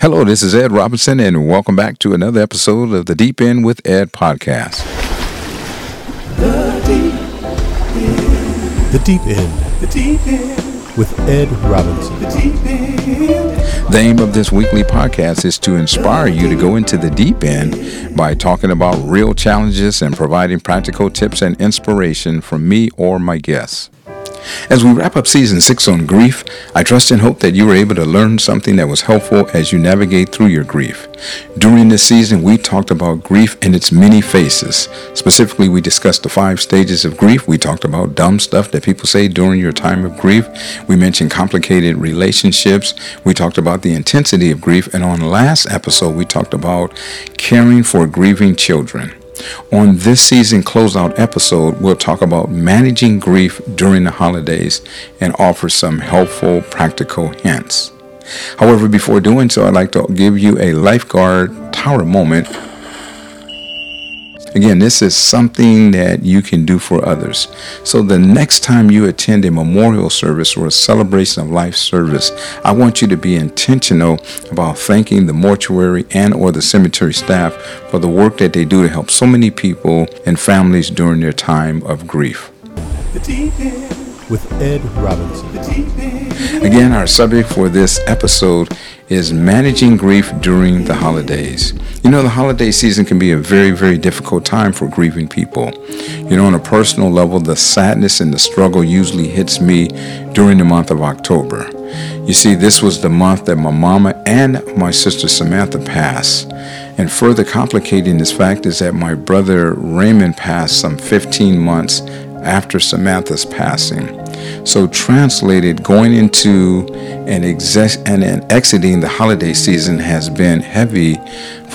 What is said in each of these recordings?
Hello, this is Ed Robinson, and welcome back to another episode of the Deep End with Ed podcast. The Deep End. The Deep End. The Deep End. With Ed Robinson. The Deep End. The aim of this weekly podcast is to inspire you to go into the deep end by talking about real challenges and providing practical tips and inspiration from me or my guests. As we wrap up season six on grief, I trust and hope that you were able to learn something that was helpful as you navigate through your grief. During this season, we talked about grief and its many faces. Specifically, we discussed the five stages of grief. We talked about dumb stuff that people say during your time of grief. We mentioned complicated relationships. We talked about the intensity of grief. And on last episode, we talked about caring for grieving children. On this season closeout episode, we'll talk about managing grief during the holidays and offer some helpful practical hints. However, before doing so, I'd like to give you a lifeguard tower moment Again, this is something that you can do for others. So the next time you attend a memorial service or a celebration of life service, I want you to be intentional about thanking the mortuary and or the cemetery staff for the work that they do to help so many people and families during their time of grief. The Deep End. With Ed Robinson. The Deep End. Again, our subject for this episode is managing grief during the holidays. You know, the holiday season can be a very, very difficult time for grieving people. You know, on a personal level, the sadness and the struggle usually hits me during the month of October. You see, this was the month that my mama and my sister Samantha passed. And further complicating this fact is that my brother Raymond passed some 15 months after Samantha's passing. So, translated, going into and, exec- and, and exiting the holiday season has been heavy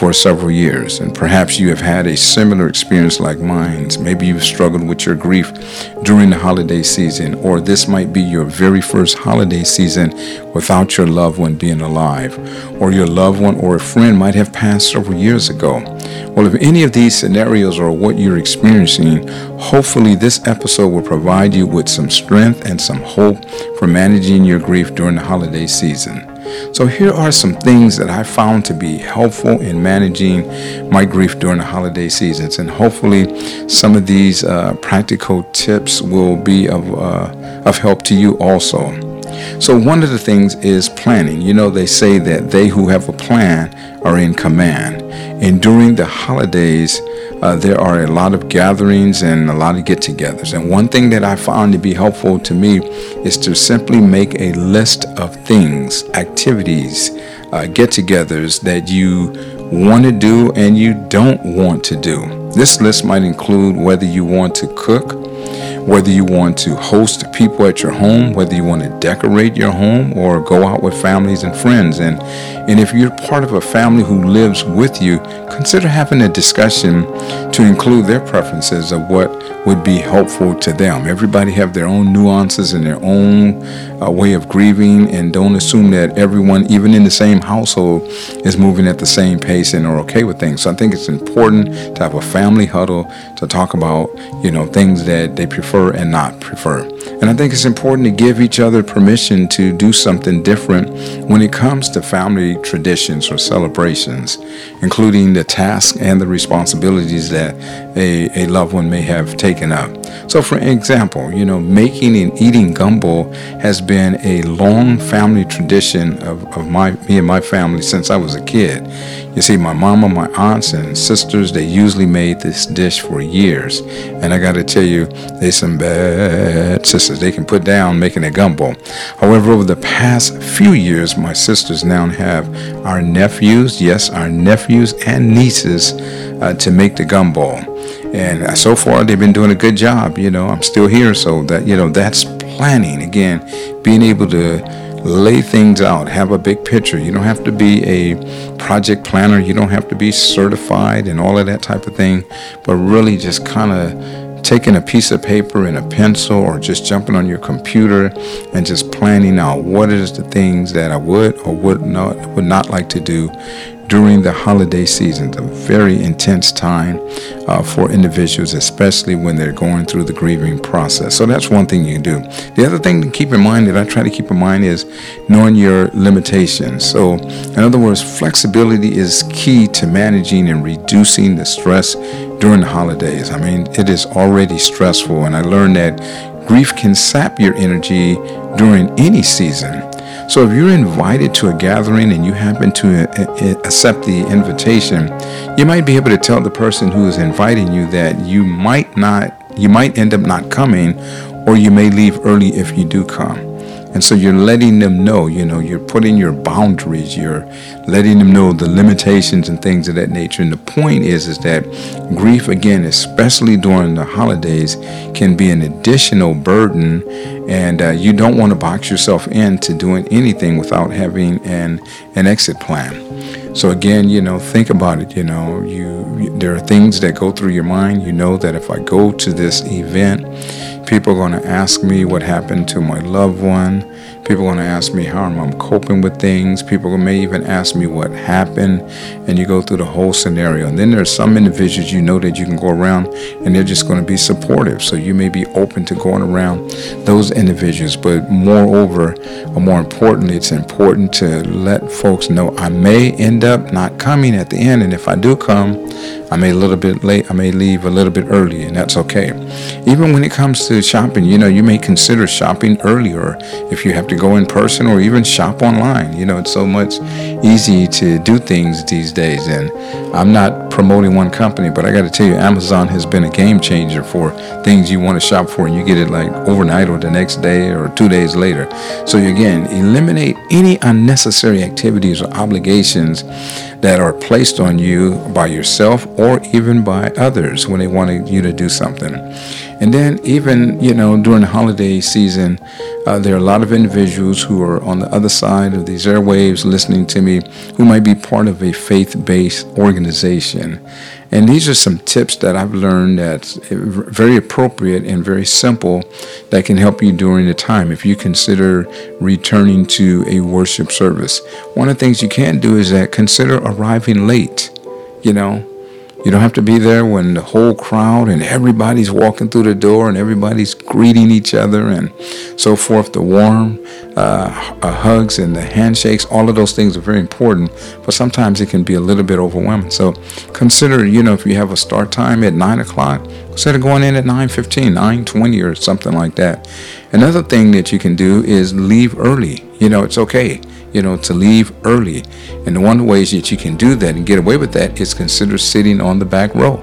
for several years, and perhaps you have had a similar experience like mine. Maybe you've struggled with your grief during the holiday season, or this might be your very first holiday season without your loved one being alive, or your loved one or a friend might have passed several years ago. Well, if any of these scenarios are what you're experiencing, hopefully this episode will provide you with some strength and some hope for managing your grief during the holiday season. So, here are some things that I found to be helpful in managing my grief during the holiday seasons. And hopefully, some of these uh, practical tips will be of, uh, of help to you also. So, one of the things is planning. You know, they say that they who have a plan are in command. And during the holidays, uh, there are a lot of gatherings and a lot of get togethers. And one thing that I found to be helpful to me is to simply make a list of things, activities, uh, get togethers that you want to do and you don't want to do. This list might include whether you want to cook, whether you want to host people at your home, whether you want to decorate your home or go out with families and friends. And, and if you're part of a family who lives with you, consider having a discussion to include their preferences of what would be helpful to them. Everybody have their own nuances and their own uh, way of grieving and don't assume that everyone, even in the same household, is moving at the same pace and are okay with things. So I think it's important to have a family huddle to talk about, you know, things that they prefer and not prefer. And I think it's important to give each other permission to do something different when it comes to family traditions or celebrations, including the tasks and the responsibilities that a, a loved one may have taken up. So, for example, you know, making and eating gumbo has been a long family tradition of, of my me and my family since I was a kid. You see, my mama, my aunts, and sisters, they usually made this dish for years. And I got to tell you, they some bad sisters. They can put down making a gumbo. However, over the past few years, my sisters now have our nephews, yes, our nephews and nieces, uh, to make the gumbo. And so far, they've been doing a good job. You know, I'm still here, so that, you know, that's planning. Again, being able to lay things out, have a big picture. You don't have to be a project planner, you don't have to be certified and all of that type of thing, but really just kind of taking a piece of paper and a pencil or just jumping on your computer and just planning out what is the things that I would or would not would not like to do during the holiday season, a very intense time uh, for individuals, especially when they're going through the grieving process. So that's one thing you can do. The other thing to keep in mind that I try to keep in mind is knowing your limitations. So, in other words, flexibility is key to managing and reducing the stress during the holidays. I mean, it is already stressful, and I learned that grief can sap your energy during any season. So if you're invited to a gathering and you happen to uh, uh, accept the invitation, you might be able to tell the person who is inviting you that you might not, you might end up not coming, or you may leave early if you do come. And so you're letting them know, you know, you're putting your boundaries, you're letting them know the limitations and things of that nature. And the point is, is that grief, again, especially during the holidays, can be an additional burden. And uh, you don't want to box yourself into doing anything without having an, an exit plan. So again, you know, think about it. You know, you, you there are things that go through your mind. You know that if I go to this event, People are going to ask me what happened to my loved one. People are going to ask me how I'm coping with things. People may even ask me what happened. And you go through the whole scenario. And then there's some individuals you know that you can go around and they're just going to be supportive. So you may be open to going around those individuals. But moreover, or more importantly, it's important to let folks know I may end up not coming at the end. And if I do come, I may a little bit late. I may leave a little bit early, and that's okay. Even when it comes to shopping, you know, you may consider shopping earlier if you have to go in person or even shop online. You know, it's so much easy to do things these days. And I'm not promoting one company, but I got to tell you, Amazon has been a game changer for things you want to shop for, and you get it like overnight or the next day or two days later. So again, eliminate any unnecessary activities or obligations that are placed on you by yourself or even by others when they want you to do something. And then, even, you know, during the holiday season, uh, there are a lot of individuals who are on the other side of these airwaves listening to me who might be part of a faith based organization. And these are some tips that I've learned that's very appropriate and very simple that can help you during the time if you consider returning to a worship service. One of the things you can do is that consider arriving late. You know, you don't have to be there when the whole crowd and everybody's walking through the door and everybody's greeting each other and so forth. The warm uh, uh, hugs and the handshakes, all of those things are very important, but sometimes it can be a little bit overwhelming. So consider, you know, if you have a start time at 9 o'clock, consider going in at 9.15, 9.20 or something like that. Another thing that you can do is leave early. You know, it's okay you know, to leave early. And one of the ways that you can do that and get away with that is consider sitting on the back row.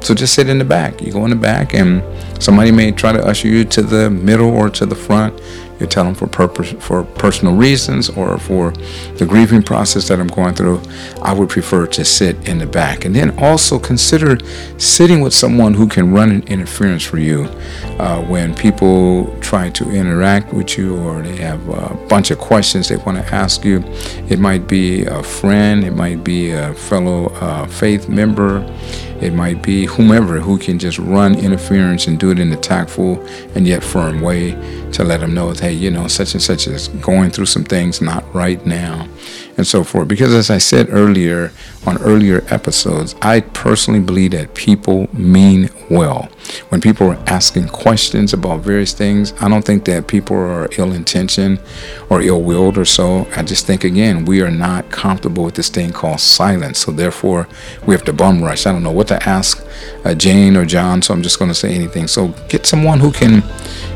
So just sit in the back. You go in the back, and somebody may try to usher you to the middle or to the front. You tell them for purpose, for personal reasons, or for the grieving process that I'm going through. I would prefer to sit in the back, and then also consider sitting with someone who can run an interference for you uh, when people try to interact with you, or they have a bunch of questions they want to ask you. It might be a friend, it might be a fellow uh, faith member it might be whomever who can just run interference and do it in a tactful and yet firm way to let them know, hey, you know, such and such is going through some things, not right now, and so forth. Because as I said earlier on earlier episodes, I personally believe that people mean well. When people are asking questions about various things, I don't think that people are ill intentioned or ill willed or so. I just think, again, we are not comfortable with this thing called silence. So therefore, we have to bum rush. I don't know what to ask uh, Jane or John, so I'm just going to say anything. So get someone who can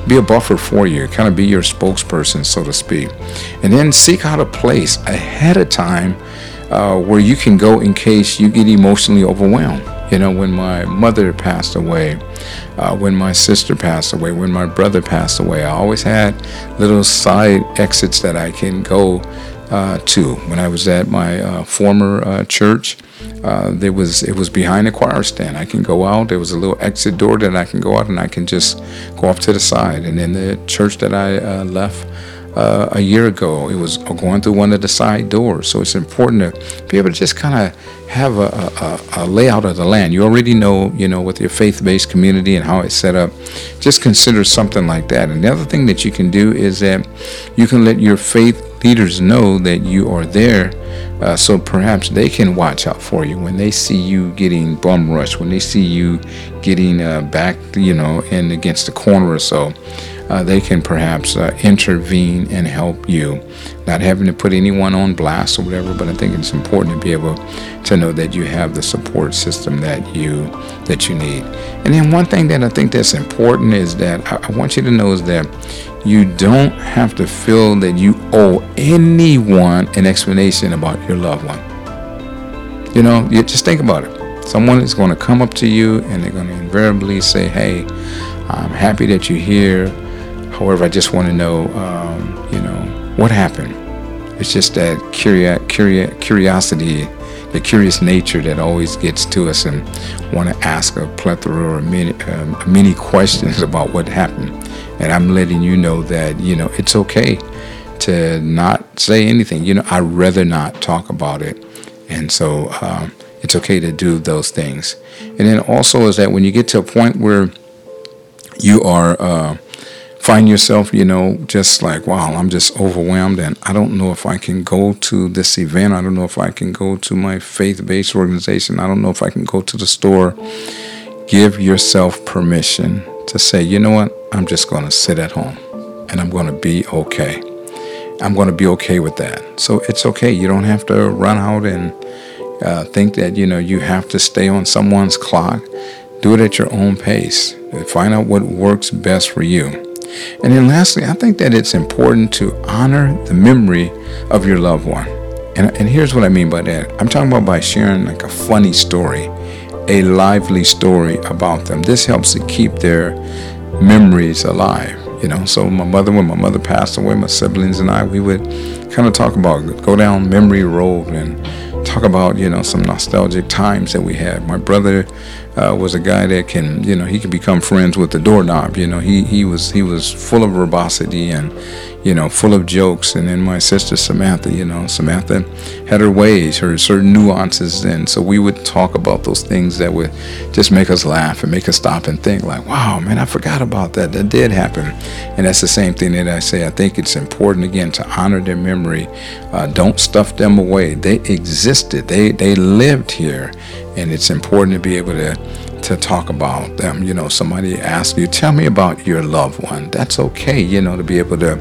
be a buffer for you, kind of be your spokesperson, so to speak. And then seek out a place ahead of time uh, where you can go in case you get emotionally overwhelmed. You know, when my mother passed away, uh, when my sister passed away, when my brother passed away, I always had little side exits that I can go uh, to. When I was at my uh, former uh, church, uh, there was it was behind the choir stand. I can go out. There was a little exit door that I can go out, and I can just go off to the side. And then the church that I uh, left uh, a year ago, it was going through one of the side doors. So it's important to be able to just kind of have a, a, a, layout of the land. You already know, you know, with your faith-based community and how it's set up. Just consider something like that. And the other thing that you can do is that you can let your faith leaders know that you are there, uh, so perhaps they can watch out for you when they see you getting bum rushed, when they see you getting uh, back, you know, in against the corner or so. Uh, they can perhaps uh, intervene and help you, not having to put anyone on blast or whatever. But I think it's important to be able to know that you have the support system that you that you need. And then one thing that I think that's important is that I, I want you to know is that you don't have to feel that you owe anyone an explanation about your loved one. You know, you just think about it. Someone is going to come up to you and they're going to invariably say, "Hey, I'm happy that you're here. However, I just want to know, um, you know, what happened." It's just that curia- curia- curiosity, the curious nature that always gets to us, and want to ask a plethora or many, um, many questions about what happened. And I'm letting you know that you know it's okay to not say anything. You know, I'd rather not talk about it, and so um, it's okay to do those things. And then also is that when you get to a point where you are uh, find yourself, you know, just like wow, I'm just overwhelmed, and I don't know if I can go to this event. I don't know if I can go to my faith-based organization. I don't know if I can go to the store. Give yourself permission to say, you know what, I'm just going to sit at home and I'm going to be okay. I'm going to be okay with that. So it's okay. You don't have to run out and uh, think that, you know, you have to stay on someone's clock. Do it at your own pace. Find out what works best for you. And then lastly, I think that it's important to honor the memory of your loved one. And, and here's what I mean by that. I'm talking about by sharing like a funny story a lively story about them. This helps to keep their memories alive. You know, so my mother, when my mother passed away, my siblings and I, we would kind of talk about, go down memory road and talk about, you know, some nostalgic times that we had. My brother uh, was a guy that can, you know, he could become friends with the doorknob. You know, he he was he was full of verbosity and, you know, full of jokes. And then my sister Samantha, you know, Samantha had her ways, her certain nuances, and so we would talk about those things that would just make us laugh and make us stop and think, like, wow, man, I forgot about that. That did happen. And that's the same thing that I say. I think it's important again to honor their memory. Uh, don't stuff them away. They existed. They they lived here, and it's important to be able to to talk about them. You know, somebody asks you, tell me about your loved one. That's okay, you know, to be able to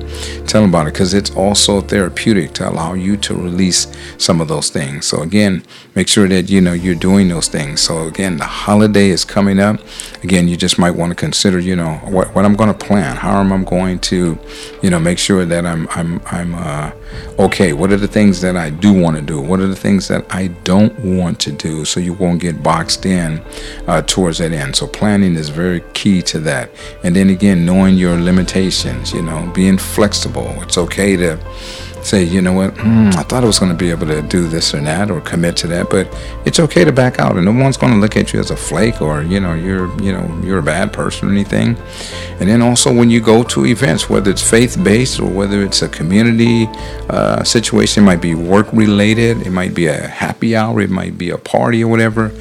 tell them about it because it's also therapeutic to allow you to release some of those things. So again, make sure that you know you're doing those things. So again, the holiday is coming up. Again, you just might want to consider, you know, what, what I'm going to plan. How am I going to, you know, make sure that I'm I'm I'm uh, okay. What are the things that I do want to do? What are the things that I don't want to do? So you won't get boxed in uh, towards that end. So planning is very key to that. And then again, knowing your limitations. You know, being flexible. It's okay to say, you know what, mm, I thought I was going to be able to do this or that or commit to that, but it's okay to back out, and no one's going to look at you as a flake or you know you're you know you're a bad person or anything. And then also when you go to events, whether it's faith based or whether it's a community uh, situation, it might be work related, it might be a happy hour, it might be a party or whatever.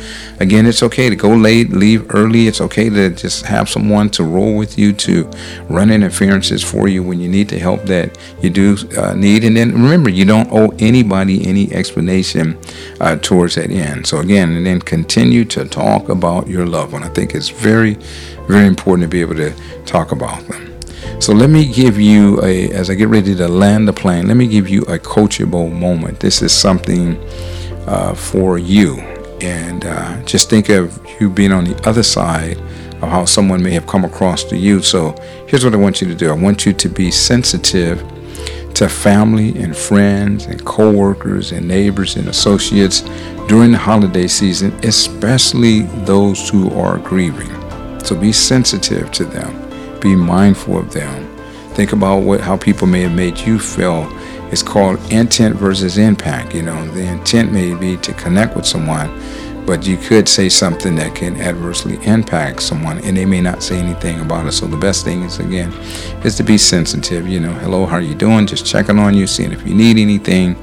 Again, it's okay to go late, leave early. It's okay to just have someone to roll with you to run interferences for you when you need the help that you do uh, need. And then remember, you don't owe anybody any explanation uh, towards that end. So again, and then continue to talk about your loved one. I think it's very, very important to be able to talk about them. So let me give you a, as I get ready to land the plane, let me give you a coachable moment. This is something uh, for you. And uh, just think of you being on the other side of how someone may have come across to you. So here's what I want you to do I want you to be sensitive to family and friends and coworkers and neighbors and associates during the holiday season, especially those who are grieving. So be sensitive to them. Be mindful of them. Think about what how people may have made you feel. It's called intent versus impact. You know, the intent may be to connect with someone, but you could say something that can adversely impact someone and they may not say anything about it so the best thing is again is to be sensitive you know hello how are you doing just checking on you seeing if you need anything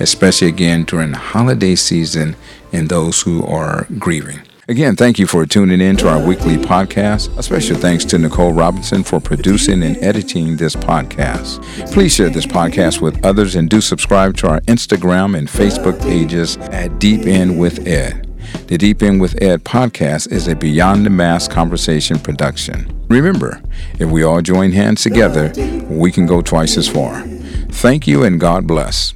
especially again during the holiday season and those who are grieving Again, thank you for tuning in to our weekly podcast. A special thanks to Nicole Robinson for producing and editing this podcast. Please share this podcast with others and do subscribe to our Instagram and Facebook pages at Deep End with Ed. The Deep End with Ed podcast is a Beyond the Mask conversation production. Remember, if we all join hands together, we can go twice as far. Thank you and God bless.